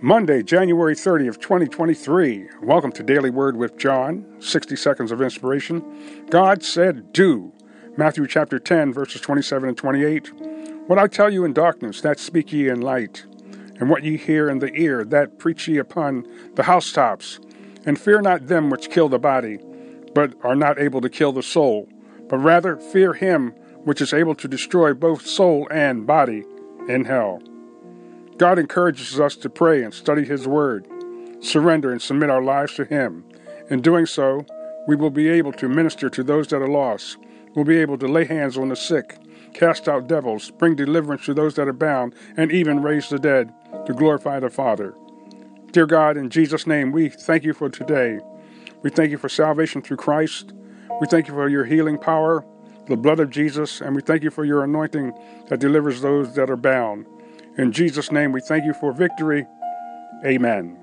Monday, January 30th, 2023. Welcome to Daily Word with John, 60 seconds of inspiration. God said, Do. Matthew chapter 10, verses 27 and 28. What I tell you in darkness, that speak ye in light. And what ye hear in the ear, that preach ye upon the housetops. And fear not them which kill the body, but are not able to kill the soul, but rather fear him which is able to destroy both soul and body in hell. God encourages us to pray and study His Word, surrender and submit our lives to Him. In doing so, we will be able to minister to those that are lost. We'll be able to lay hands on the sick, cast out devils, bring deliverance to those that are bound, and even raise the dead to glorify the Father. Dear God, in Jesus' name, we thank you for today. We thank you for salvation through Christ. We thank you for your healing power, the blood of Jesus, and we thank you for your anointing that delivers those that are bound. In Jesus' name, we thank you for victory. Amen.